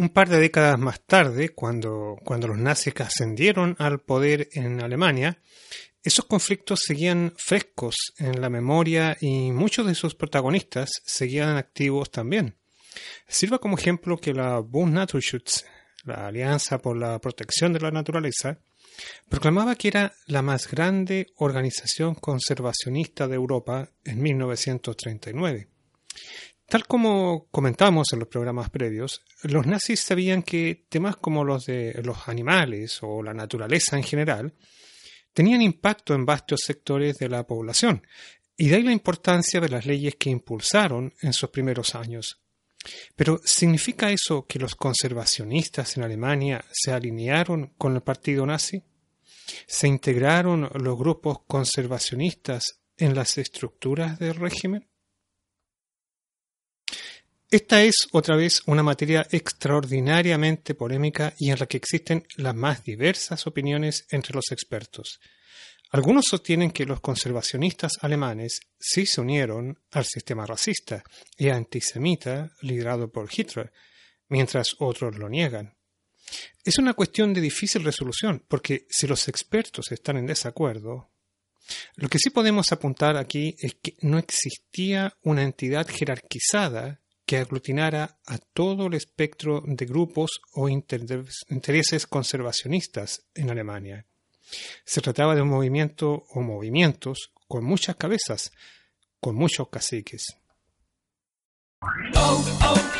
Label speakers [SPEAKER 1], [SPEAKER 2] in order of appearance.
[SPEAKER 1] Un par de décadas más tarde, cuando, cuando los nazis ascendieron al poder en Alemania, esos conflictos seguían frescos en la memoria y muchos de sus protagonistas seguían activos también. Sirva como ejemplo que la Bund Naturschutz, la Alianza por la Protección de la Naturaleza, proclamaba que era la más grande organización conservacionista de Europa en 1939. Tal como comentamos en los programas previos, los nazis sabían que temas como los de los animales o la naturaleza en general tenían impacto en vastos sectores de la población, y de ahí la importancia de las leyes que impulsaron en sus primeros años. Pero ¿significa eso que los conservacionistas en Alemania se alinearon con el partido nazi? ¿Se integraron los grupos conservacionistas en las estructuras del régimen? Esta es otra vez una materia extraordinariamente polémica y en la que existen las más diversas opiniones entre los expertos. Algunos sostienen que los conservacionistas alemanes sí se unieron al sistema racista y antisemita liderado por Hitler, mientras otros lo niegan. Es una cuestión de difícil resolución, porque si los expertos están en desacuerdo, lo que sí podemos apuntar aquí es que no existía una entidad jerarquizada que aglutinara a todo el espectro de grupos o intereses conservacionistas en Alemania. Se trataba de un movimiento o movimientos con muchas cabezas, con muchos caciques.
[SPEAKER 2] Oh, oh,